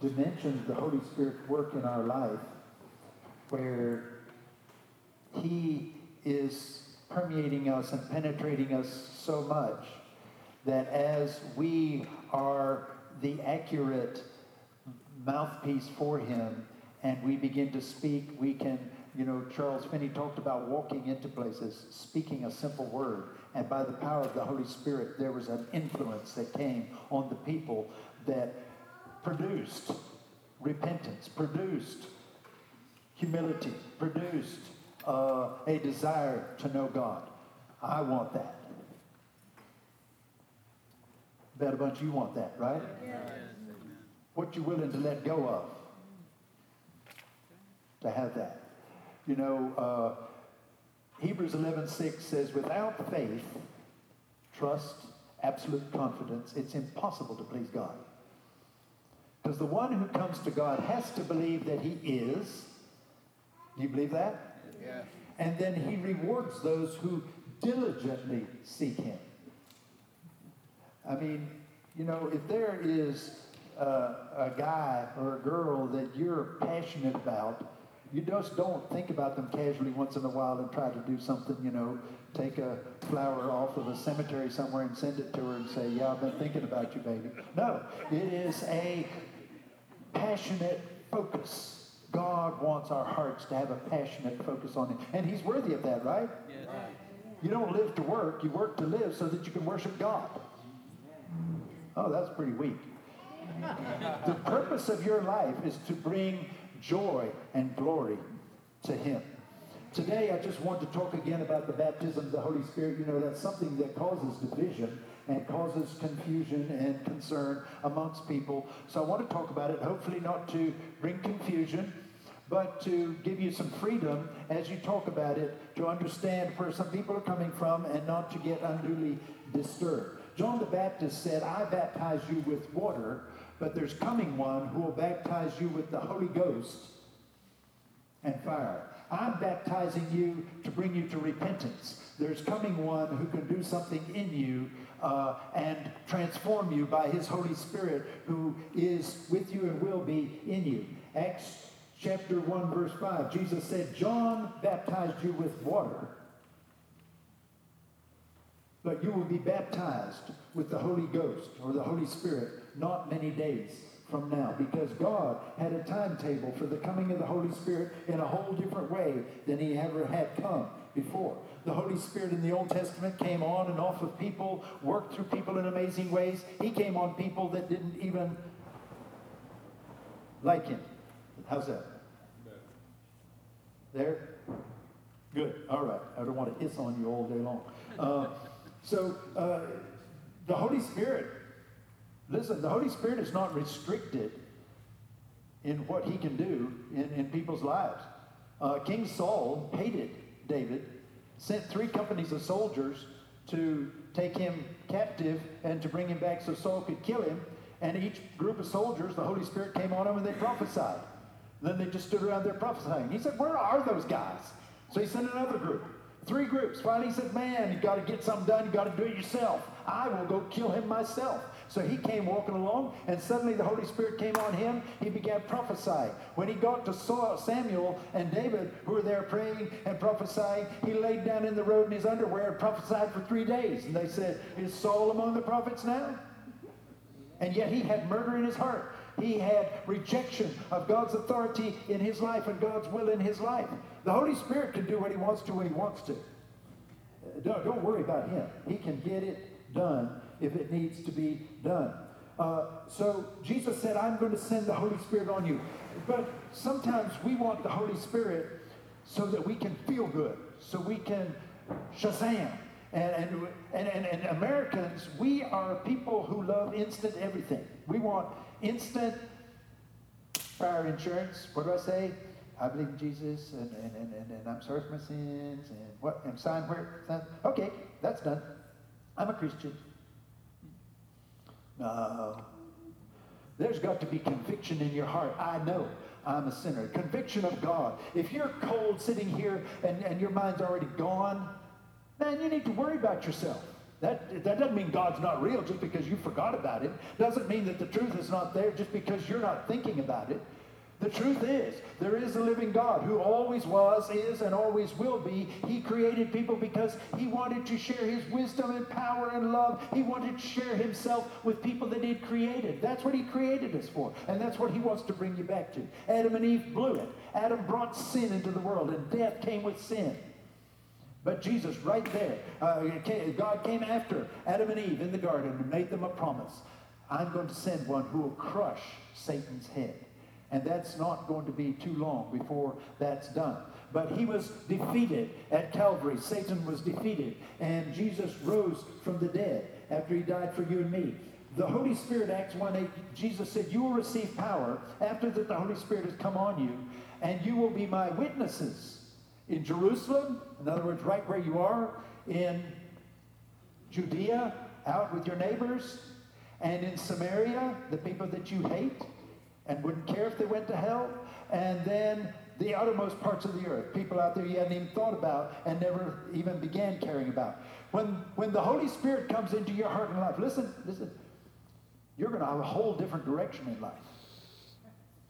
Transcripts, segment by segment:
dimension of the Holy Spirit's work in our life where He is permeating us and penetrating us so much that as we are the accurate mouthpiece for Him and we begin to speak, we can, you know, Charles Finney talked about walking into places, speaking a simple word. And by the power of the Holy Spirit, there was an influence that came on the people that produced repentance, produced humility, produced uh, a desire to know God. I want that. Bet a bunch you want that, right? Yes. What you willing to let go of to have that. You know, uh, Hebrews 11:6 says, "Without faith, trust, absolute confidence, it's impossible to please God." Because the one who comes to God has to believe that He is. Do you believe that? Yeah. And then He rewards those who diligently seek Him. I mean, you know, if there is uh, a guy or a girl that you're passionate about, you just don't think about them casually once in a while and try to do something, you know, take a flower off of a cemetery somewhere and send it to her and say, Yeah, I've been thinking about you, baby. No, it is a passionate focus. God wants our hearts to have a passionate focus on Him. And He's worthy of that, right? Yes. You don't live to work, you work to live so that you can worship God. Oh, that's pretty weak. the purpose of your life is to bring joy and glory to Him. Today, I just want to talk again about the baptism of the Holy Spirit. You know, that's something that causes division and causes confusion and concern amongst people. So I want to talk about it, hopefully not to bring confusion, but to give you some freedom as you talk about it to understand where some people are coming from and not to get unduly disturbed. John the Baptist said, I baptize you with water, but there's coming one who will baptize you with the Holy Ghost and fire. I'm baptizing you to bring you to repentance. There's coming one who can do something in you uh, and transform you by his Holy Spirit who is with you and will be in you. Acts chapter 1, verse 5, Jesus said, John baptized you with water, but you will be baptized with the Holy Ghost or the Holy Spirit not many days from now because God had a timetable for the coming of the Holy Spirit in a whole different way than he ever had come before. The Holy Spirit in the Old Testament came on and off of people, worked through people in amazing ways. He came on people that didn't even like him. How's that? There? Good. All right. I don't want to hiss on you all day long. Uh, so, uh, the Holy Spirit Listen, the Holy Spirit is not restricted in what he can do in, in people's lives. Uh, King Saul hated David, sent three companies of soldiers to take him captive and to bring him back so Saul could kill him. And each group of soldiers, the Holy Spirit came on them and they prophesied. Then they just stood around there prophesying. He said, Where are those guys? So he sent another group. Three groups. Finally, he said, Man, you got to get something done. You got to do it yourself. I will go kill him myself. So he came walking along, and suddenly the Holy Spirit came on him. He began prophesying. When he got to Saul, Samuel and David, who were there praying and prophesying, he laid down in the road in his underwear and prophesied for three days. And they said, Is Saul among the prophets now? And yet he had murder in his heart. He had rejection of God's authority in his life and God's will in his life. The Holy Spirit can do what he wants to when he wants to. Uh, don't, don't worry about him. He can get it done if it needs to be done. Uh, so Jesus said, I'm going to send the Holy Spirit on you. But sometimes we want the Holy Spirit so that we can feel good, so we can Shazam. And, and, and, and, and Americans, we are people who love instant everything. We want instant fire insurance. What do I say? I believe in Jesus and, and, and, and, and I'm sorry for my sins and what and sign where okay, that's done. I'm a Christian. No. There's got to be conviction in your heart. I know I'm a sinner. Conviction of God. If you're cold sitting here and, and your mind's already gone, man, you need to worry about yourself. That, that doesn't mean God's not real just because you forgot about it. Doesn't mean that the truth is not there just because you're not thinking about it. The truth is, there is a living God who always was, is, and always will be. He created people because he wanted to share his wisdom and power and love. He wanted to share himself with people that he'd created. That's what he created us for, and that's what he wants to bring you back to. Adam and Eve blew it. Adam brought sin into the world, and death came with sin. But Jesus, right there, uh, God came after Adam and Eve in the garden and made them a promise. I'm going to send one who will crush Satan's head. And that's not going to be too long before that's done. But he was defeated at Calvary. Satan was defeated. And Jesus rose from the dead after he died for you and me. The Holy Spirit, Acts 1 8, Jesus said, You will receive power after that the Holy Spirit has come on you, and you will be my witnesses in Jerusalem, in other words, right where you are, in Judea, out with your neighbors, and in Samaria, the people that you hate and wouldn't care if they went to hell. And then the outermost parts of the earth, people out there you hadn't even thought about and never even began caring about. When, when the Holy Spirit comes into your heart and life, listen, listen, you're going to have a whole different direction in life.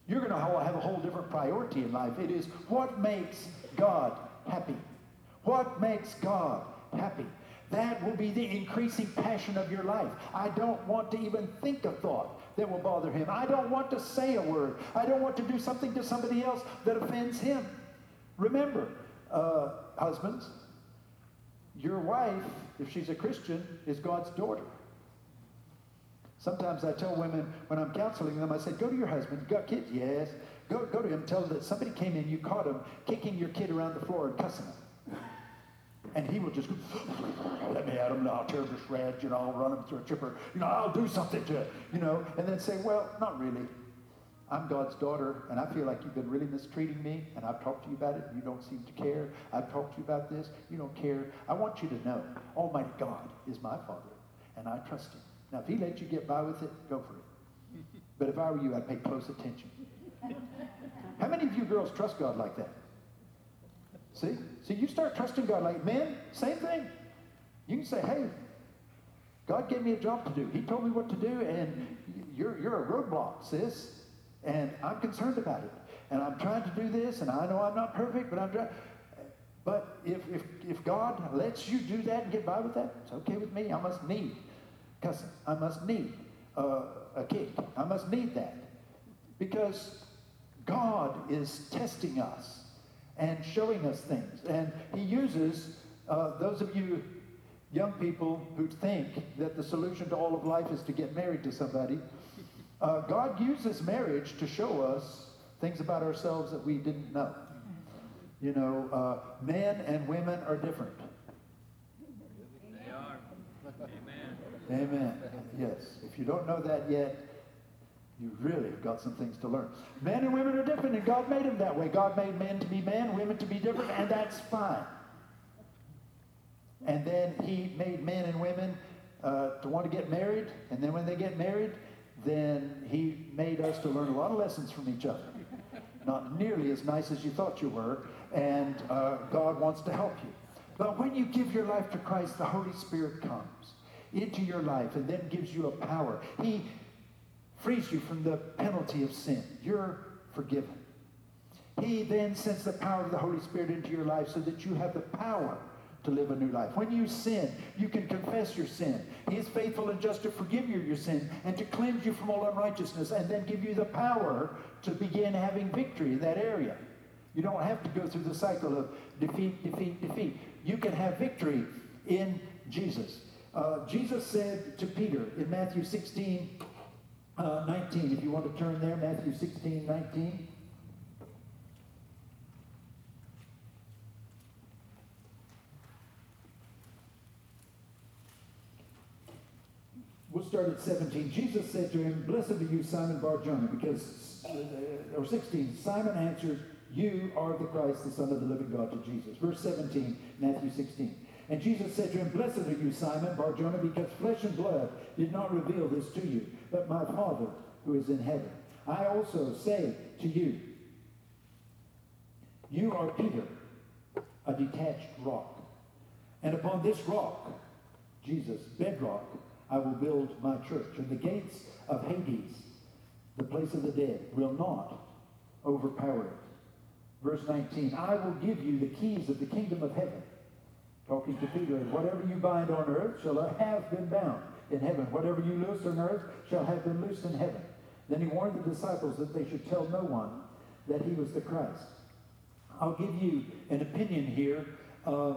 You're going to have a whole different priority in life. It is what makes God happy. What makes God happy? That will be the increasing passion of your life. I don't want to even think a thought that will bother him. I don't want to say a word. I don't want to do something to somebody else that offends him. Remember, uh, husbands, your wife, if she's a Christian, is God's daughter. Sometimes I tell women when I'm counseling them, I say, go to your husband. Got kids? Yes. Go, go to him. Tell him that somebody came in, you caught him kicking your kid around the floor and cussing him. And he will just let me at him, and I'll tear the shreds, you know, I'll run him through a chipper, you know, I'll do something to it, you know, and then say, well, not really. I'm God's daughter, and I feel like you've been really mistreating me, and I've talked to you about it, and you don't seem to care. I've talked to you about this, you don't care. I want you to know, Almighty God is my Father, and I trust Him. Now, if He lets you get by with it, go for it. But if I were you, I'd pay close attention. How many of you girls trust God like that? See? See, you start trusting God like man, same thing. You can say, hey, God gave me a job to do. He told me what to do, and you're, you're a roadblock, sis. And I'm concerned about it. And I'm trying to do this, and I know I'm not perfect, but I'm trying. But if, if, if God lets you do that and get by with that, it's okay with me. I must need cussing. I must need uh, a kick. I must need that. Because God is testing us and showing us things. And he uses uh, those of you young people who think that the solution to all of life is to get married to somebody. Uh, God uses marriage to show us things about ourselves that we didn't know. You know, uh, men and women are different. They are. Amen. Amen. Yes. If you don't know that yet, you really have got some things to learn. Men and women are different, and God made them that way. God made men to be men, women to be different, and that's fine. And then He made men and women uh, to want to get married, and then when they get married, then He made us to learn a lot of lessons from each other. Not nearly as nice as you thought you were, and uh, God wants to help you. But when you give your life to Christ, the Holy Spirit comes into your life and then gives you a power. He frees you from the penalty of sin. You're forgiven. He then sends the power of the Holy Spirit into your life so that you have the power to live a new life. When you sin, you can confess your sin. He is faithful and just to forgive you your sin and to cleanse you from all unrighteousness and then give you the power to begin having victory in that area. You don't have to go through the cycle of defeat, defeat, defeat. You can have victory in Jesus. Uh, Jesus said to Peter in Matthew 16, uh, 19, if you want to turn there, Matthew 16, 19. We'll start at 17. Jesus said to him, Blessed are you, Simon Bar-Jonah, because, uh, or 16, Simon answered, You are the Christ, the Son of the living God to Jesus. Verse 17, Matthew 16. And Jesus said to him, Blessed are you, Simon Bar-Jonah, because flesh and blood did not reveal this to you, but my Father who is in heaven. I also say to you, you are Peter, a detached rock. And upon this rock, Jesus, bedrock, I will build my church. And the gates of Hades, the place of the dead, will not overpower it. Verse 19, I will give you the keys of the kingdom of heaven. Talking to Peter, and whatever you bind on earth shall have been bound in heaven. Whatever you loose on earth shall have been loosed in heaven. Then he warned the disciples that they should tell no one that he was the Christ. I'll give you an opinion here. Uh,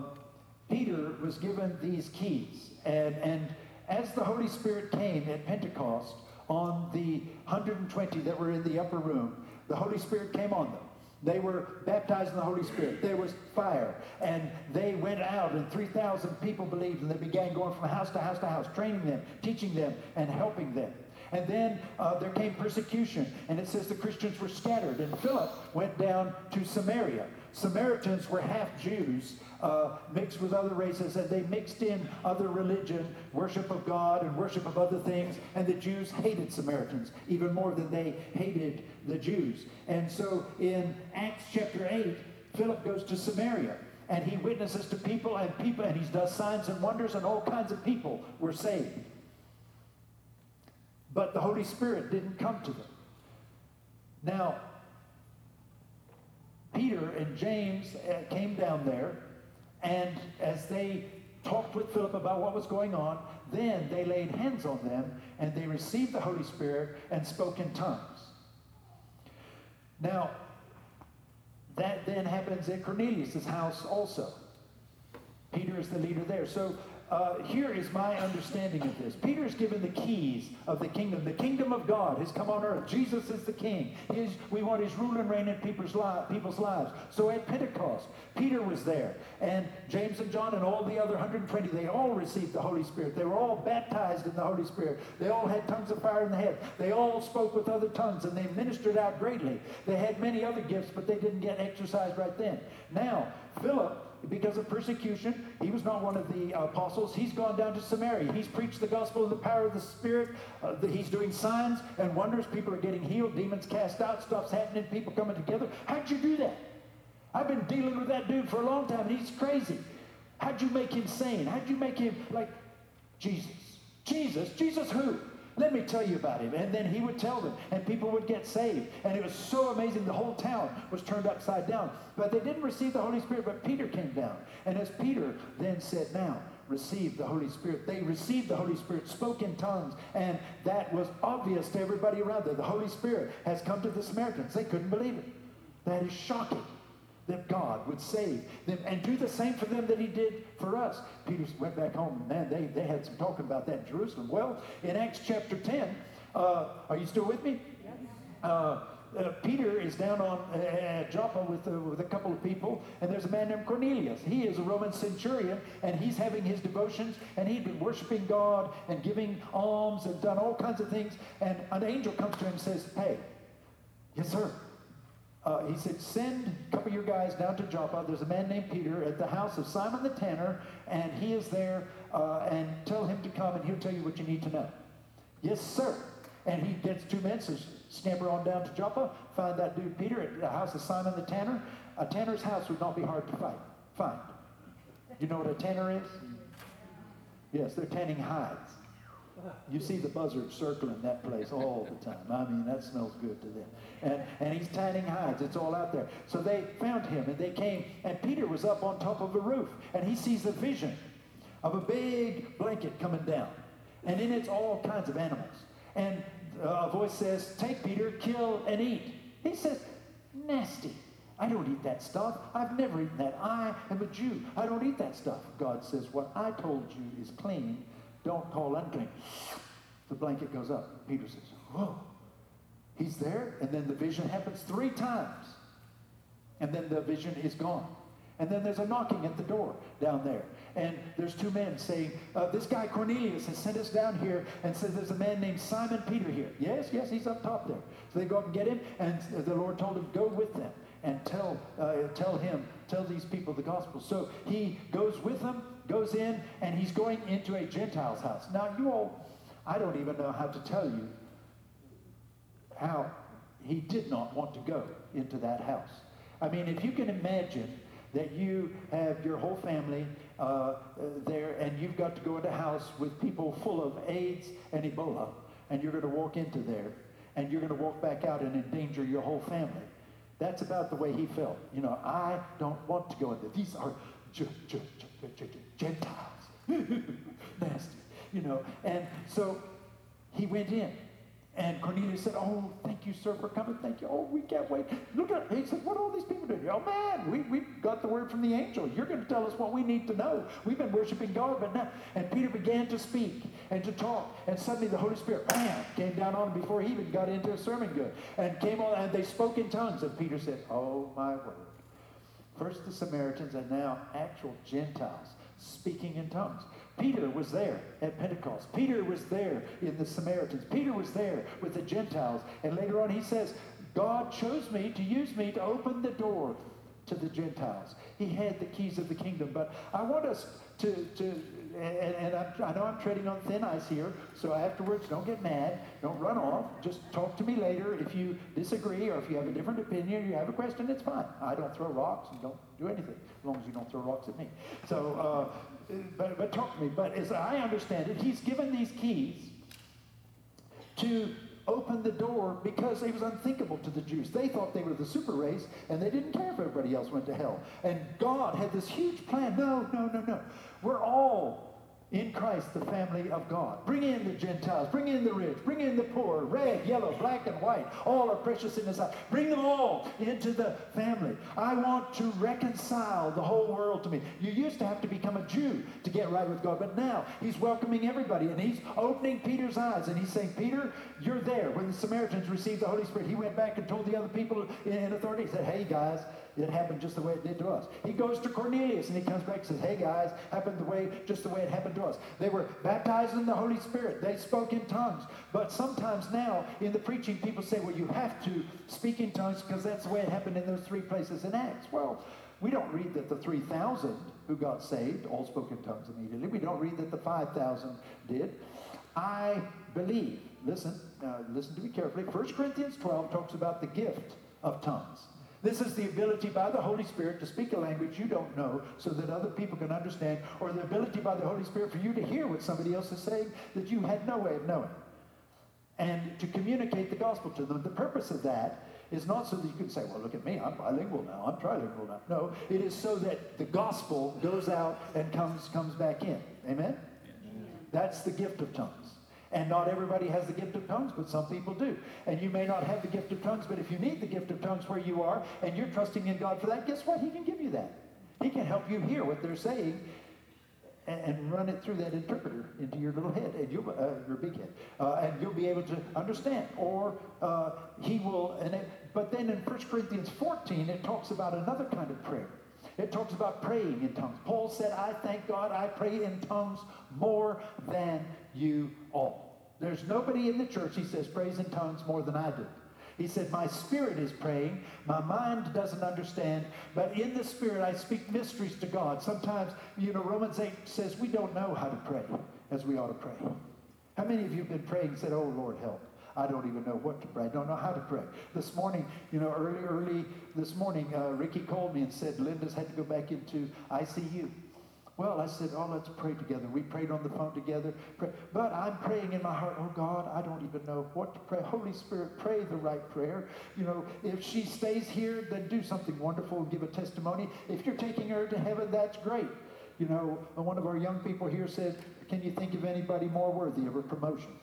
Peter was given these keys, and, and as the Holy Spirit came at Pentecost on the 120 that were in the upper room, the Holy Spirit came on them. They were baptized in the Holy Spirit. There was fire. And they went out, and 3,000 people believed, and they began going from house to house to house, training them, teaching them, and helping them. And then uh, there came persecution, and it says the Christians were scattered. And Philip went down to Samaria. Samaritans were half Jews uh, mixed with other races, and they mixed in other religion, worship of God and worship of other things. And the Jews hated Samaritans even more than they hated the Jews. And so in Acts chapter 8, Philip goes to Samaria and he witnesses to people and people and he does signs and wonders and all kinds of people were saved but the Holy Spirit didn't come to them. Now, Peter and James uh, came down there, and as they talked with Philip about what was going on, then they laid hands on them and they received the Holy Spirit and spoke in tongues. Now, that then happens at Cornelius' house also. Peter is the leader there. So uh, here is my understanding of this. Peter is given the keys of the kingdom. The kingdom of God has come on earth. Jesus is the king. His, we want his rule and reign in people's, li- people's lives. So at Pentecost, Peter was there. And James and John and all the other 120, they all received the Holy Spirit. They were all baptized in the Holy Spirit. They all had tongues of fire in the head. They all spoke with other tongues and they ministered out greatly. They had many other gifts, but they didn't get exercised right then. Now, Philip because of persecution. He was not one of the apostles. He's gone down to Samaria. He's preached the gospel in the power of the Spirit. Uh, the, he's doing signs and wonders. People are getting healed, demons cast out, stuff's happening, people coming together. How'd you do that? I've been dealing with that dude for a long time, and he's crazy. How'd you make him sane? How'd you make him like Jesus? Jesus? Jesus who? Let me tell you about him. And then he would tell them, and people would get saved. And it was so amazing. The whole town was turned upside down. But they didn't receive the Holy Spirit, but Peter came down. And as Peter then said, Now, receive the Holy Spirit. They received the Holy Spirit, spoke in tongues, and that was obvious to everybody around there. The Holy Spirit has come to the Samaritans. They couldn't believe it. That is shocking that God would save them and do the same for them that he did for us. Peter went back home. Man, they, they had some talking about that in Jerusalem. Well, in Acts chapter 10, uh, are you still with me? Uh, uh, Peter is down on uh, Joppa with, uh, with a couple of people, and there's a man named Cornelius. He is a Roman centurion, and he's having his devotions, and he'd been worshiping God and giving alms and done all kinds of things. And an angel comes to him and says, Hey, yes, sir. Uh, he said, Send a couple of your guys down to Joppa. There's a man named Peter at the house of Simon the tanner, and he is there, uh, and tell him to come, and he'll tell you what you need to know. Yes, sir. And he gets two men, so scamper on down to Joppa, find that dude Peter at the house of Simon the tanner. A tanner's house would not be hard to fight, find. You know what a tanner is? Yes, they're tanning hides. You see the buzzards circling that place all the time. I mean, that smells good to them. And, and he's tanning hides. It's all out there. So they found him and they came, and Peter was up on top of a roof, and he sees a vision of a big blanket coming down. And in it's all kinds of animals. And a voice says, Take Peter, kill and eat. He says, Nasty. I don't eat that stuff. I've never eaten that. I am a Jew. I don't eat that stuff. God says, What I told you is clean. Don't call unclean. The blanket goes up. Peter says, Whoa. He's there, and then the vision happens three times. And then the vision is gone. And then there's a knocking at the door down there. And there's two men saying, uh, This guy Cornelius has sent us down here and says there's a man named Simon Peter here. Yes, yes, he's up top there. So they go up and get him, and the Lord told him, Go with them and tell, uh, tell him, tell these people the gospel. So he goes with them, goes in, and he's going into a Gentile's house. Now, you all, I don't even know how to tell you how he did not want to go into that house. I mean, if you can imagine that you have your whole family uh, there and you've got to go into a house with people full of AIDS and Ebola, and you're going to walk into there and you're going to walk back out and endanger your whole family. That's about the way he felt. You know, I don't want to go in there. These are Gentiles. Nasty. You know, and so he went in. And Cornelius said, Oh, thank you, sir, for coming. Thank you. Oh, we can't wait. Look at it. He said, What are all these people doing? here?" Oh, man, we, we got the word from the angel. You're going to tell us what we need to know. We've been worshiping God, but now. And Peter began to speak and to talk. And suddenly the Holy Spirit, bam, came down on him before he even got into a sermon good. And came on, and they spoke in tongues. And Peter said, Oh, my word. First the Samaritans, and now actual Gentiles speaking in tongues. Peter was there at Pentecost. Peter was there in the Samaritans. Peter was there with the Gentiles. And later on, he says, God chose me to use me to open the door to the Gentiles. He had the keys of the kingdom. But I want us to, to and, and i know I'm treading on thin ice here, so afterwards, don't get mad. Don't run off. Just talk to me later. If you disagree or if you have a different opinion, you have a question, it's fine. I don't throw rocks and don't do anything, as long as you don't throw rocks at me. So, uh, but, but talk to me. But as I understand it, he's given these keys to open the door because it was unthinkable to the Jews. They thought they were the super race and they didn't care if everybody else went to hell. And God had this huge plan. No, no, no, no. We're all in Christ, the family of God. Bring in the Gentiles, bring in the rich, bring in the poor, red, yellow, black, and white. All are precious in His eyes. Bring them all into the family. I want to reconcile the whole world to me. You used to have to become a Jew to get right with God, but now He's welcoming everybody and He's opening Peter's eyes and He's saying, Peter, you're there. When the Samaritans received the Holy Spirit, He went back and told the other people in authority, He said, Hey guys, it happened just the way it did to us. He goes to Cornelius and he comes back and says, Hey guys, happened the way just the way it happened to us. They were baptized in the Holy Spirit. They spoke in tongues. But sometimes now in the preaching, people say, Well, you have to speak in tongues because that's the way it happened in those three places in Acts. Well, we don't read that the 3,000 who got saved all spoke in tongues immediately. We don't read that the 5,000 did. I believe, listen, uh, listen to me carefully. 1 Corinthians 12 talks about the gift of tongues. This is the ability by the Holy Spirit to speak a language you don't know so that other people can understand, or the ability by the Holy Spirit for you to hear what somebody else is saying that you had no way of knowing. And to communicate the gospel to them. The purpose of that is not so that you can say, well, look at me, I'm bilingual now, I'm trilingual now. No, it is so that the gospel goes out and comes, comes back in. Amen? That's the gift of tongues. And not everybody has the gift of tongues, but some people do. And you may not have the gift of tongues, but if you need the gift of tongues where you are and you're trusting in God for that, guess what? He can give you that. He can help you hear what they're saying and, run it through that interpreter into your little head, and you'll, uh, your big head, uh, and you'll be able to understand. Or uh, he will, and it, but then in 1 Corinthians 14, it talks about another kind of prayer. It talks about praying in tongues. Paul said, I thank God I pray in tongues more than you all. There's nobody in the church, he says, prays in tongues more than I do. He said, My spirit is praying. My mind doesn't understand. But in the spirit, I speak mysteries to God. Sometimes, you know, Romans 8 says we don't know how to pray as we ought to pray. How many of you have been praying and said, Oh, Lord, help? I don't even know what to pray. I don't know how to pray. This morning, you know, early, early this morning, uh, Ricky called me and said Linda's had to go back into ICU. Well, I said, oh, let's pray together. We prayed on the phone together. Pray. But I'm praying in my heart, oh, God, I don't even know what to pray. Holy Spirit, pray the right prayer. You know, if she stays here, then do something wonderful and give a testimony. If you're taking her to heaven, that's great. You know, one of our young people here said, can you think of anybody more worthy of a promotion?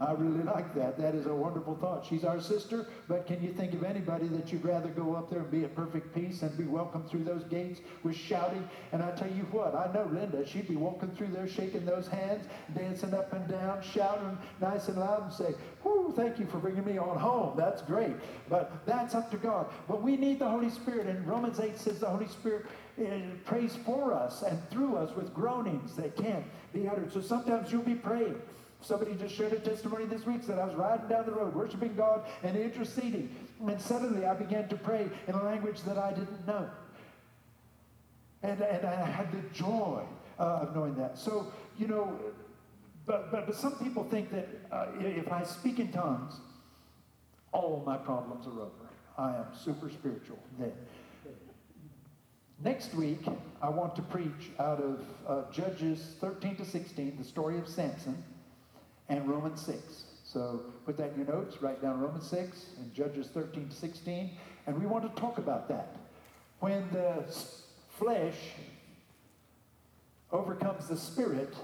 I really like that. That is a wonderful thought. She's our sister, but can you think of anybody that you'd rather go up there and be at perfect peace and be welcomed through those gates with shouting? And I tell you what, I know Linda, she'd be walking through there shaking those hands, dancing up and down, shouting nice and loud and say, Whoo, thank you for bringing me on home. That's great. But that's up to God. But we need the Holy Spirit. And Romans 8 says the Holy Spirit uh, prays for us and through us with groanings that can't be uttered. So sometimes you'll be praying. Somebody just shared a testimony this week that I was riding down the road, worshiping God and interceding. And suddenly I began to pray in a language that I didn't know. And, and I had the joy uh, of knowing that. So, you know, but, but, but some people think that uh, if I speak in tongues, all my problems are over. I am super spiritual then. Next week, I want to preach out of uh, Judges 13 to 16, the story of Samson and Romans 6. So put that in your notes, write down Romans 6 and Judges 13 to 16, and we want to talk about that. When the flesh overcomes the spirit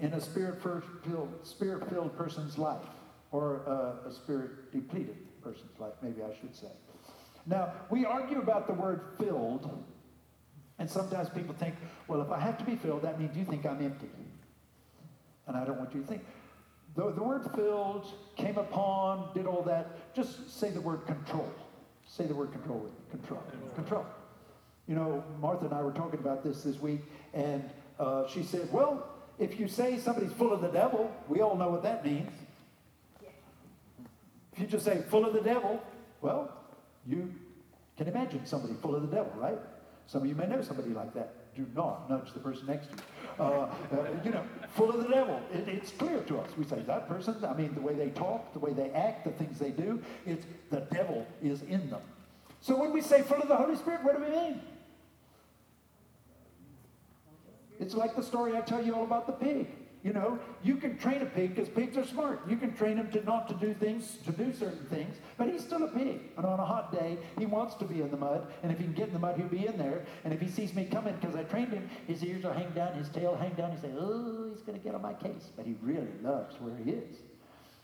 in a spirit-filled, spirit-filled person's life, or a, a spirit-depleted person's life, maybe I should say. Now, we argue about the word filled, and sometimes people think, well, if I have to be filled, that means you think I'm empty and I don't want you to think. The, the word filled, came upon, did all that. Just say the word control. Say the word control. Control. Control. You know, Martha and I were talking about this this week, and uh, she said, well, if you say somebody's full of the devil, we all know what that means. If you just say full of the devil, well, you can imagine somebody full of the devil, right? Some of you may know somebody like that. Do not nudge the person next to you. Uh, uh, you know, full of the devil. It, it's clear to us. We say that person, I mean, the way they talk, the way they act, the things they do, it's the devil is in them. So when we say full of the Holy Spirit, what do we mean? It's like the story I tell you all about the pig. You know, you can train a pig because pigs are smart. You can train him to not to do things, to do certain things, but he's still a pig. And on a hot day, he wants to be in the mud. And if he can get in the mud, he'll be in there. And if he sees me coming because I trained him, his ears will hang down, his tail hang down. He say, "Oh, he's going to get on my case." But he really loves where he is.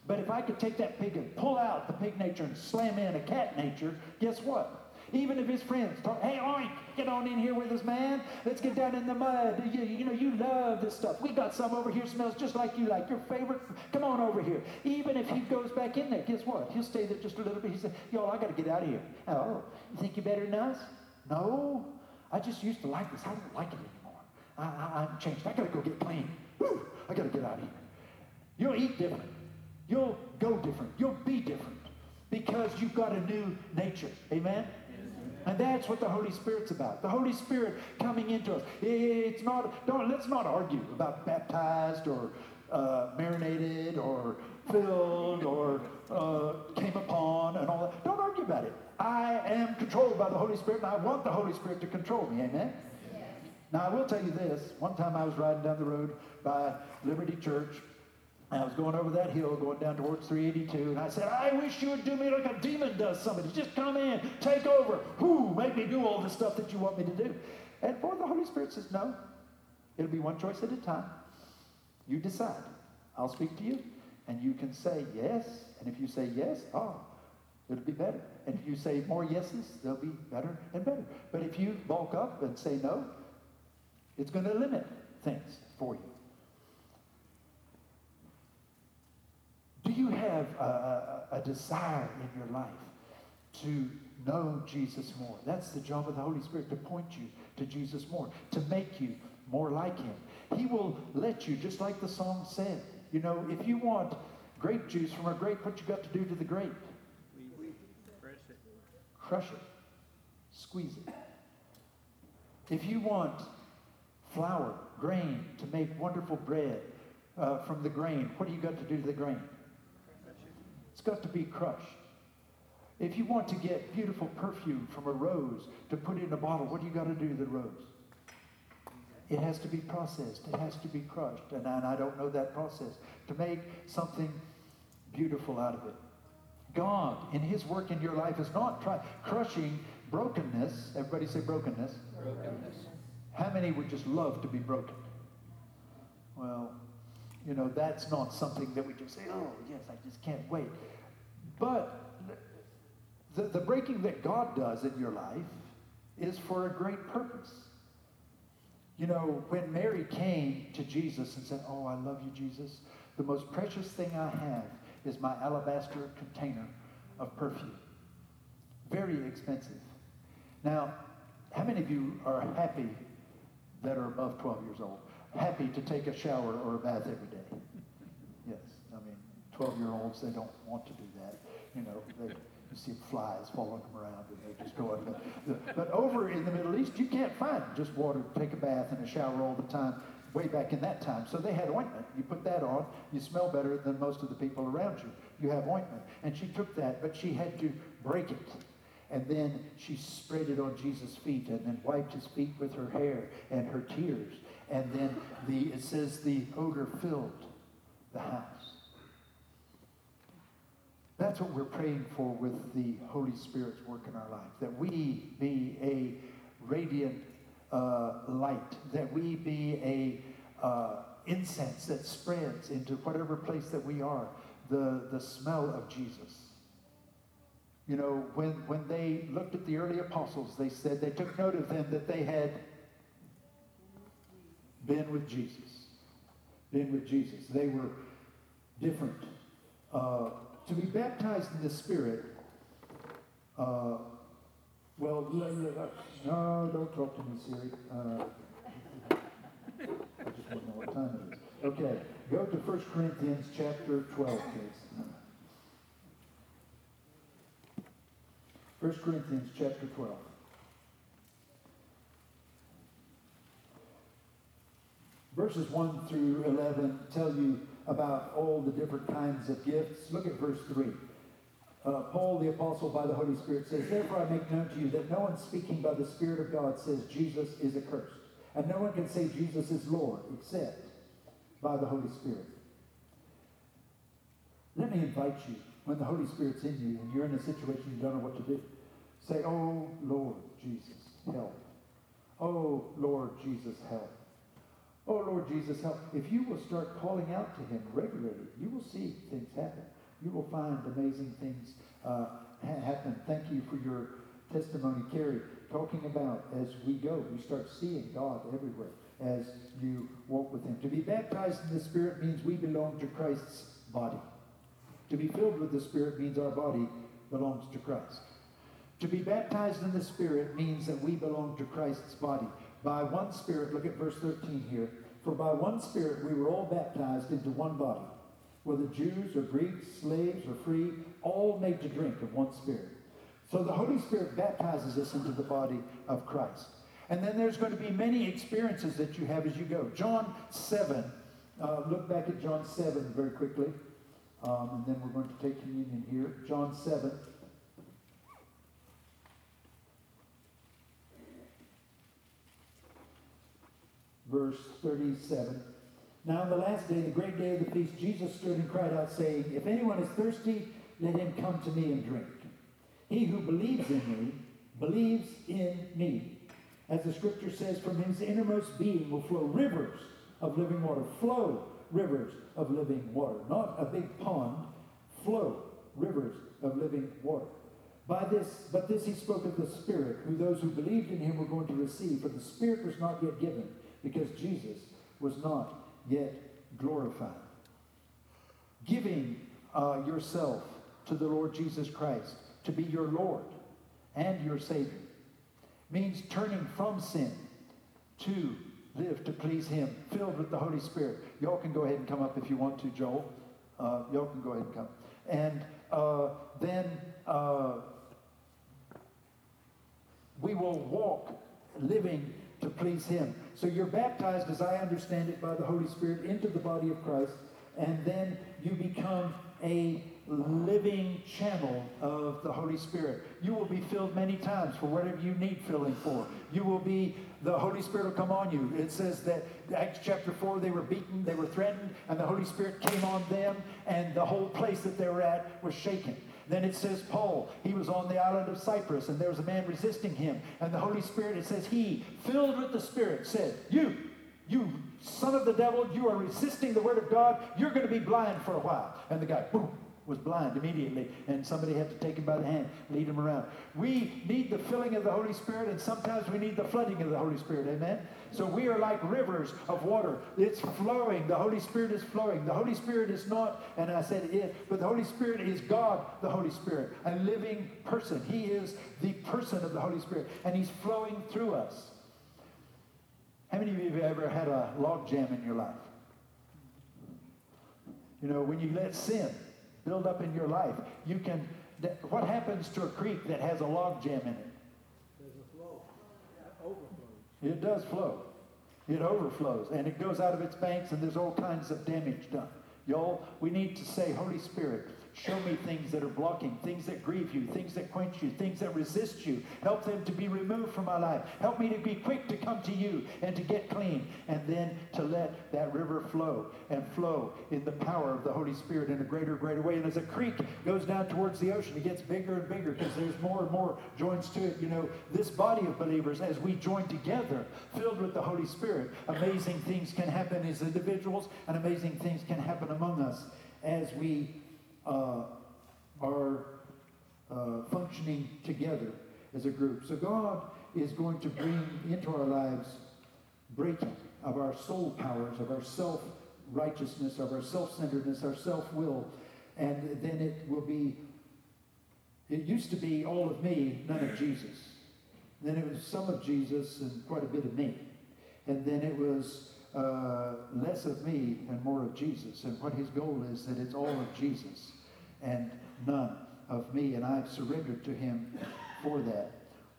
But if I could take that pig and pull out the pig nature and slam in a cat nature, guess what? Even if his friends talk, hey, oink, get on in here with us, man. Let's get down in the mud. You, you know, you love this stuff. We got some over here smells just like you like. Your favorite. Come on over here. Even if he goes back in there, guess what? He'll stay there just a little bit. He said, y'all, I got to get out of here. Oh, you think you're better than us? No. I just used to like this. I don't like it anymore. I, I, I'm changed. I got to go get clean. Whew, I got to get out of here. You'll eat different. You'll go different. You'll be different because you've got a new nature. Amen? And that's what the Holy Spirit's about. The Holy Spirit coming into us. It's not, don't, let's not argue about baptized or uh, marinated or filled or uh, came upon and all that. Don't argue about it. I am controlled by the Holy Spirit and I want the Holy Spirit to control me. Amen? Yes. Now, I will tell you this. One time I was riding down the road by Liberty Church I was going over that hill, going down towards 382, and I said, I wish you would do me like a demon does somebody. Just come in, take over, whoo, make me do all the stuff that you want me to do. And for the Holy Spirit says, no, it'll be one choice at a time. You decide. I'll speak to you, and you can say yes, and if you say yes, oh, it'll be better. And if you say more yeses, they'll be better and better. But if you bulk up and say no, it's going to limit things for you. Do you have a, a, a, desire in your life to know Jesus more? That's the job of the Holy Spirit, to point you to Jesus more, to make you more like him. He will let you, just like the song said. You know, if you want grape juice from a grape, what you got to do to the grape? Crush it. Crush it. Squeeze it. If you want flour, grain, to make wonderful bread uh, from the grain, what do you got to do to the grain? It's got to be crushed. If you want to get beautiful perfume from a rose to put in a bottle, what do you got to do to the rose? It has to be processed. It has to be crushed. And, and I don't know that process. To make something beautiful out of it. God, in his work in your life, is not try, crushing brokenness. Everybody say brokenness. Brokenness. How many would just love to be broken? Well, You know, that's not something that we just say, oh, yes, I just can't wait. But the, the breaking that God does in your life is for a great purpose. You know, when Mary came to Jesus and said, Oh, I love you, Jesus, the most precious thing I have is my alabaster container of perfume. Very expensive. Now, how many of you are happy that are above 12 years old? Happy to take a shower or a bath every day? Yes. I mean, 12 year olds, they don't want to do that. You know, they, you see flies following them around and they just go in. But over in the Middle East, you can't find just water to take a bath and a shower all the time way back in that time. So they had ointment. You put that on, you smell better than most of the people around you. You have ointment. And she took that, but she had to break it. And then she spread it on Jesus' feet and then wiped his feet with her hair and her tears. And then the, it says the odor filled the house. That's what we're praying for with the Holy Spirit's work in our life, that we be a radiant uh, light, that we be a uh, incense that spreads into whatever place that we are, the, the smell of Jesus. You know, when, when they looked at the early apostles, they said they took note of them that they had been with Jesus. Been with Jesus. They were different. Uh, to be baptized in the Spirit, uh, well, no, don't talk to me, Siri. Uh, I just to know what time it is. Okay, go to 1 Corinthians chapter 12, please. 1 Corinthians chapter 12. Verses 1 through 11 tell you about all the different kinds of gifts. Look at verse 3. Uh, Paul the apostle by the Holy Spirit says, Therefore I make known to you that no one speaking by the Spirit of God says Jesus is accursed. And no one can say Jesus is Lord except by the Holy Spirit. Let me invite you, when the Holy Spirit's in you and you're in a situation you don't know what to do, say, Oh Lord Jesus, help. Oh Lord Jesus, help. Oh, Lord Jesus, help. If you will start calling out to him regularly, you will see things happen. You will find amazing things uh, ha- happen. Thank you for your testimony, Carrie, talking about as we go, we start seeing God everywhere as you walk with him. To be baptized in the Spirit means we belong to Christ's body. To be filled with the Spirit means our body belongs to Christ. To be baptized in the Spirit means that we belong to Christ's body. By one Spirit, look at verse 13 here. For by one Spirit we were all baptized into one body, whether Jews or Greeks, slaves or free, all made to drink of one Spirit. So the Holy Spirit baptizes us into the body of Christ. And then there's going to be many experiences that you have as you go. John 7, uh, look back at John 7 very quickly, um, and then we're going to take communion here. John 7. Verse 37. Now, on the last day, the great day of the feast, Jesus stood and cried out, saying, If anyone is thirsty, let him come to me and drink. He who believes in me believes in me. As the scripture says, from his innermost being will flow rivers of living water. Flow rivers of living water. Not a big pond, flow rivers of living water. By this, but this he spoke of the Spirit, who those who believed in him were going to receive, for the Spirit was not yet given because Jesus was not yet glorified. Giving uh, yourself to the Lord Jesus Christ to be your Lord and your Savior means turning from sin to live to please Him, filled with the Holy Spirit. Y'all can go ahead and come up if you want to, Joel. Uh, y'all can go ahead and come. And uh, then uh, we will walk living to please Him. So you're baptized, as I understand it, by the Holy Spirit into the body of Christ, and then you become a living channel of the Holy Spirit. You will be filled many times for whatever you need filling for. You will be, the Holy Spirit will come on you. It says that Acts chapter 4, they were beaten, they were threatened, and the Holy Spirit came on them, and the whole place that they were at was shaken. Then it says Paul, he was on the island of Cyprus, and there was a man resisting him. And the Holy Spirit, it says he, filled with the Spirit, said, You, you son of the devil, you are resisting the word of God, you're going to be blind for a while. And the guy, boom, was blind immediately, and somebody had to take him by the hand, lead him around. We need the filling of the Holy Spirit, and sometimes we need the flooding of the Holy Spirit. Amen? So we are like rivers of water. It's flowing. The Holy Spirit is flowing. The Holy Spirit is not, and I said it, but the Holy Spirit is God, the Holy Spirit, a living person. He is the person of the Holy Spirit, and He's flowing through us. How many of you have ever had a log jam in your life? You know, when you let sin build up in your life, you can. What happens to a creek that has a log jam in it? There's a flow. It overflows. It does flow. It overflows and it goes out of its banks and there's all kinds of damage done. Y'all, we need to say, Holy Spirit, Show me things that are blocking, things that grieve you, things that quench you, things that resist you. Help them to be removed from my life. Help me to be quick to come to you and to get clean and then to let that river flow and flow in the power of the Holy Spirit in a greater, greater way. And as a creek goes down towards the ocean, it gets bigger and bigger because there's more and more joins to it. You know, this body of believers, as we join together, filled with the Holy Spirit, amazing things can happen as individuals and amazing things can happen among us as we uh, are uh, functioning together as a group. So God is going to bring into our lives breaking of our soul powers, of our self righteousness, of our self centeredness, our self will, and then it will be. It used to be all of me, none of Jesus. Then it was some of Jesus and quite a bit of me. And then it was uh, less of me and more of Jesus. And what his goal is that it's all of Jesus and none of me. And I've surrendered to him for that.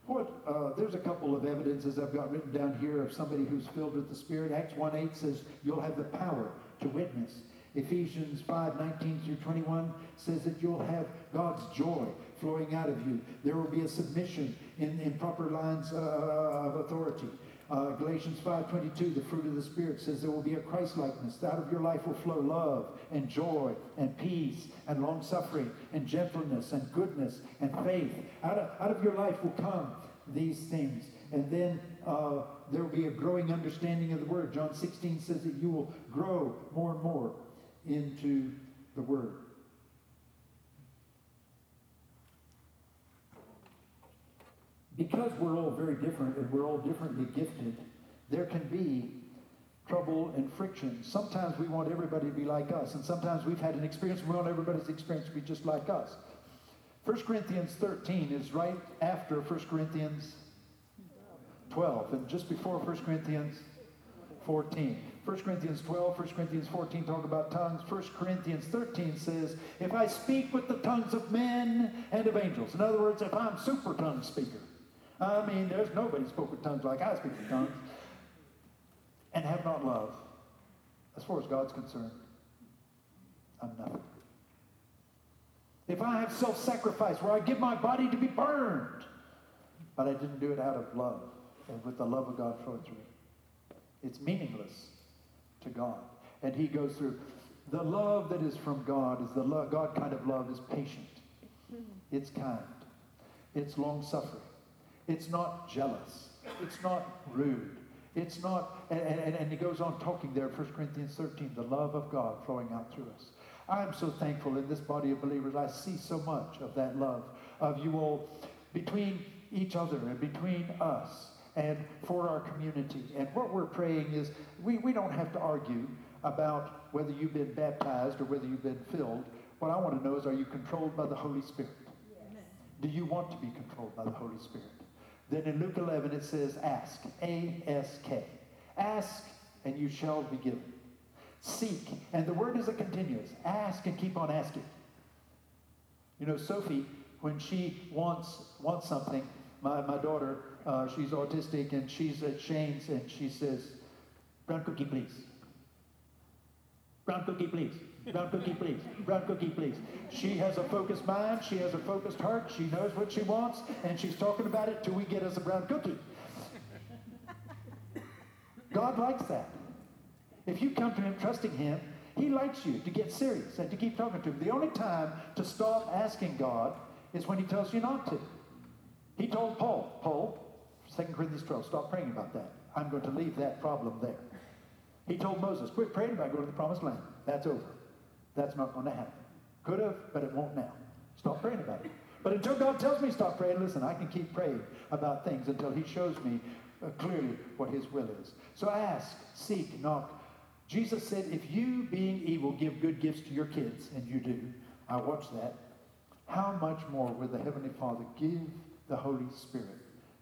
What, uh, there's a couple of evidences I've got written down here of somebody who's filled with the Spirit. Acts 1 8 says, You'll have the power to witness. Ephesians 5 19 through 21 says that you'll have God's joy flowing out of you. There will be a submission in, in proper lines uh, of authority. Uh, Galatians 5.22, the fruit of the Spirit says there will be a Christ-likeness. Out of your life will flow love and joy and peace and long-suffering and gentleness and goodness and faith. Out of, out of your life will come these things. And then uh, there will be a growing understanding of the Word. John 16 says that you will grow more and more into the Word. Because we're all very different and we're all differently gifted, there can be trouble and friction. Sometimes we want everybody to be like us, and sometimes we've had an experience we want everybody's experience to be just like us. 1 Corinthians 13 is right after 1 Corinthians 12, and just before 1 Corinthians 14. 1 Corinthians 12, 1 Corinthians 14 talk about tongues. 1 Corinthians 13 says, if I speak with the tongues of men and of angels. In other words, if I'm super tongue speaker, I mean, there's nobody spoke with tongues like I speak with tongues. And have not love. As far as God's concerned, I'm nothing. If I have self sacrifice where I give my body to be burned, but I didn't do it out of love and with the love of God through me, it's meaningless to God. And he goes through the love that is from God is the love, God kind of love is patient, it's kind, it's long suffering. It's not jealous. It's not rude. It's not, and, and, and he goes on talking there, 1 Corinthians 13, the love of God flowing out through us. I'm so thankful in this body of believers. I see so much of that love of you all between each other and between us and for our community. And what we're praying is we, we don't have to argue about whether you've been baptized or whether you've been filled. What I want to know is are you controlled by the Holy Spirit? Yes. Do you want to be controlled by the Holy Spirit? Then in Luke 11 it says, ask, A-S-K. Ask and you shall be given. Seek, and the word is a continuous. Ask and keep on asking. You know, Sophie, when she wants wants something, my, my daughter, uh, she's autistic and she's at Shane's and she says, brown cookie, please. Brown cookie, please. Brown cookie, please. Brown cookie, please. She has a focused mind. She has a focused heart. She knows what she wants, and she's talking about it till we get us a brown cookie. God likes that. If you come to Him trusting Him, He likes you to get serious and to keep talking to Him. The only time to stop asking God is when He tells you not to. He told Paul, Paul, 2 Corinthians 12, stop praying about that. I'm going to leave that problem there. He told Moses, quit praying about going to the promised land. That's over. That's not going to happen. Could have, but it won't now. Stop praying about it. But until God tells me stop praying, listen, I can keep praying about things until He shows me uh, clearly what His will is. So ask, seek, knock. Jesus said, if you, being evil, give good gifts to your kids, and you do, I watch that, how much more will the Heavenly Father give the Holy Spirit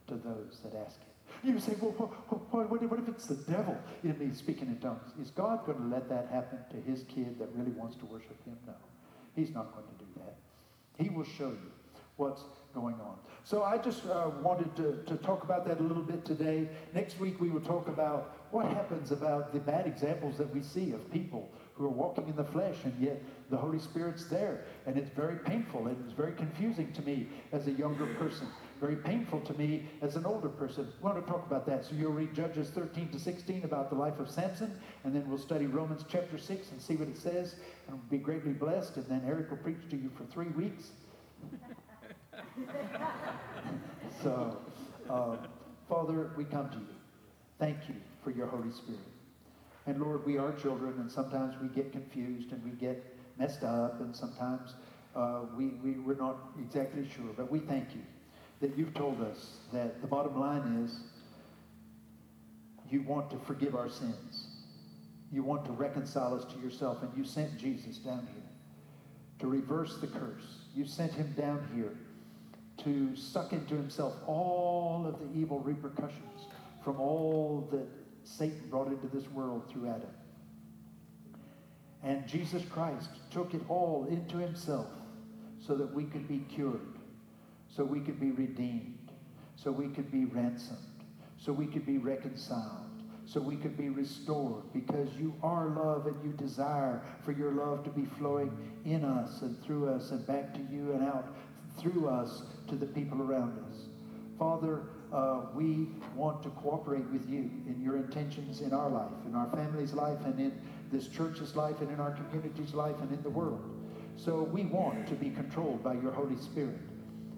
to those that ask Him? You say, well, what, what, what, if it's the devil in me speaking in tongues? Is God going to let that happen to his kid that really wants to worship him? No. He's not going to do that. He will show you what's going on. So I just uh, wanted to, to talk about that a little bit today. Next week we will talk about what happens about the bad examples that we see of people who are walking in the flesh and yet the Holy Spirit's there. And it's very painful and it's very confusing to me as a younger person very painful to me as an older person. We want to talk about that. So you'll read Judges 13 to 16 about the life of Samson, and then we'll study Romans chapter 6 and see what it says, and we'll be greatly blessed. And then Eric will preach to you for three weeks. so, uh, Father, we come to you. Thank you for your Holy Spirit. And Lord, we are children, and sometimes we get confused and we get messed up, and sometimes uh, we, we, we're not exactly sure. But we thank you that you've told us that the bottom line is you want to forgive our sins. You want to reconcile us to yourself, and you sent Jesus down here to reverse the curse. You sent him down here to suck into himself all of the evil repercussions from all that Satan brought into this world through Adam. And Jesus Christ took it all into himself so that we could be cured so we could be redeemed, so we could be ransomed, so we could be reconciled, so we could be restored because you are love and you desire for your love to be flowing in us and through us and back to you and out through us to the people around us. Father, uh, we want to cooperate with you in your intentions in our life, in our family's life, and in this church's life, and in our community's life, and in the world. So we want to be controlled by your Holy Spirit.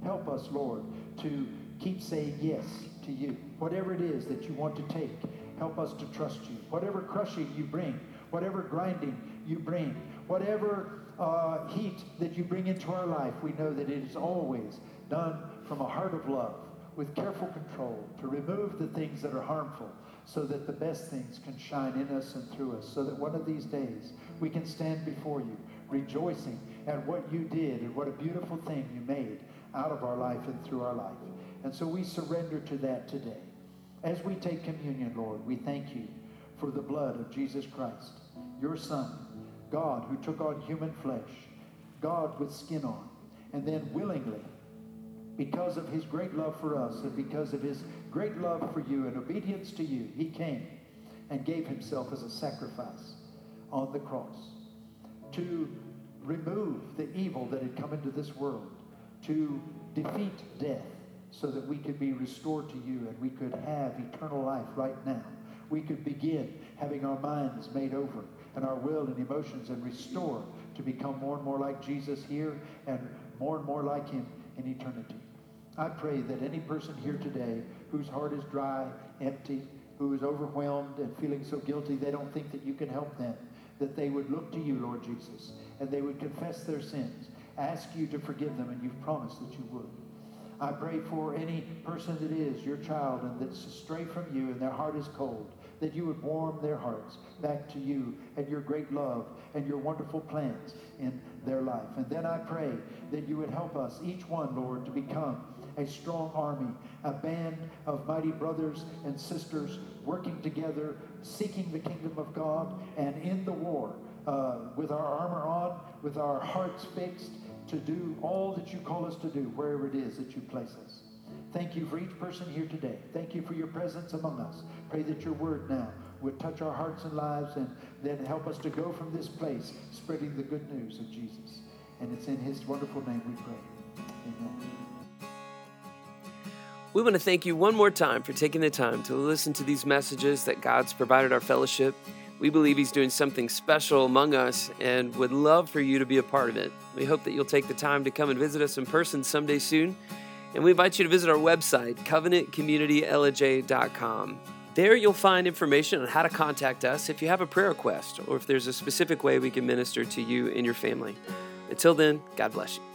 Help us, Lord, to keep saying yes to you. Whatever it is that you want to take, help us to trust you. Whatever crushing you bring, whatever grinding you bring, whatever uh, heat that you bring into our life, we know that it is always done from a heart of love with careful control to remove the things that are harmful so that the best things can shine in us and through us so that one of these days we can stand before you rejoicing at what you did and what a beautiful thing you made out of our life and through our life. And so we surrender to that today. As we take communion, Lord, we thank you for the blood of Jesus Christ, your Son, God who took on human flesh, God with skin on, and then willingly, because of his great love for us and because of his great love for you and obedience to you, he came and gave himself as a sacrifice on the cross to remove the evil that had come into this world to defeat death so that we could be restored to you and we could have eternal life right now. We could begin having our minds made over and our will and emotions and restored to become more and more like Jesus here and more and more like him in eternity. I pray that any person here today whose heart is dry, empty, who is overwhelmed and feeling so guilty they don't think that you can help them, that they would look to you, Lord Jesus, and they would confess their sins ask you to forgive them, and you've promised that you would. I pray for any person that is your child and that's astray from you and their heart is cold, that you would warm their hearts back to you and your great love and your wonderful plans in their life. And then I pray that you would help us, each one, Lord, to become a strong army, a band of mighty brothers and sisters working together, seeking the kingdom of God and in the war. Uh, with our armor on, with our hearts fixed, to do all that you call us to do, wherever it is that you place us. Thank you for each person here today. Thank you for your presence among us. Pray that your word now would touch our hearts and lives and then help us to go from this place spreading the good news of Jesus. And it's in his wonderful name we pray. Amen. We want to thank you one more time for taking the time to listen to these messages that God's provided our fellowship. We believe He's doing something special among us and would love for you to be a part of it. We hope that you'll take the time to come and visit us in person someday soon. And we invite you to visit our website, covenantcommunitylj.com. There you'll find information on how to contact us if you have a prayer request or if there's a specific way we can minister to you and your family. Until then, God bless you.